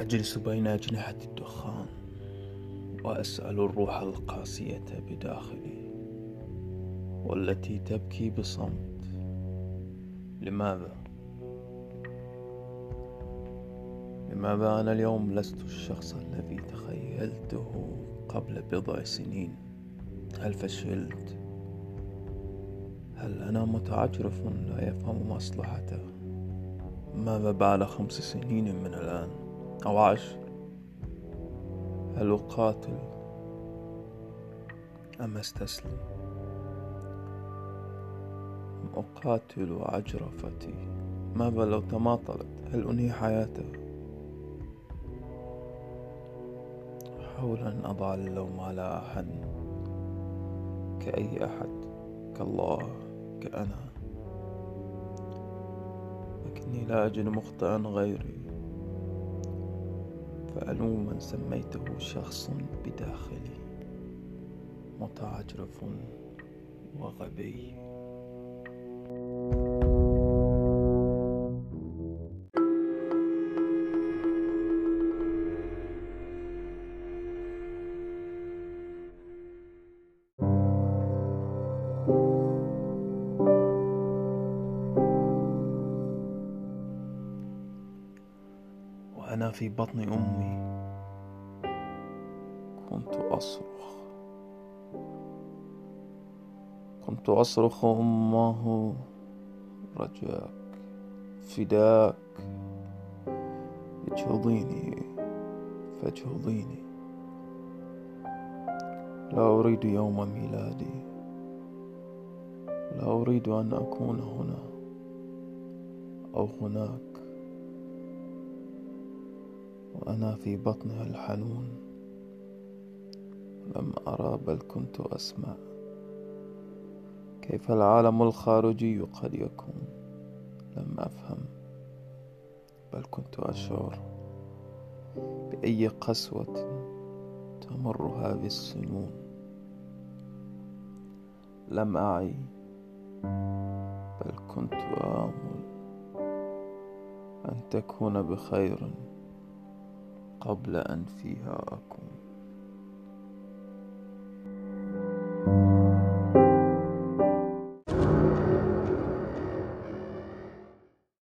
أجلس بين أجنحة الدخان وأسأل الروح القاسية بداخلي والتي تبكي بصمت. لماذا؟ لماذا أنا اليوم لست الشخص الذي تخيلته قبل بضع سنين؟ هل فشلت؟ هل أنا متعجرف لا يفهم مصلحته؟ ماذا بعد خمس سنين من الآن؟ أو عشر هل أقاتل أم أستسلم؟ أم أقاتل عجرفتي ماذا لو تماطلت؟ هل أنهي حياته؟ أحاول أن أضع اللوم على أحد كأي أحد كالله كأنا. لكني لا أجد مخطئا غيري. فألوم من سميته شخص بداخلي. متعجرف وغبي. وأنا في بطن أمي. كنت أصرخ. كنت أصرخ أمه. رجاك فداك. اجهضيني فاجهضيني. لا أريد يوم ميلادي. لا أريد أن أكون هنا أو هناك. وأنا في بطنها الحنون. لم أرى بل كنت أسمع كيف العالم الخارجي قد يكون. لم أفهم بل كنت أشعر بأي قسوة تمر هذه السنون لم أعي بل كنت آمل أن تكون بخير. قبل أن فيها أكون.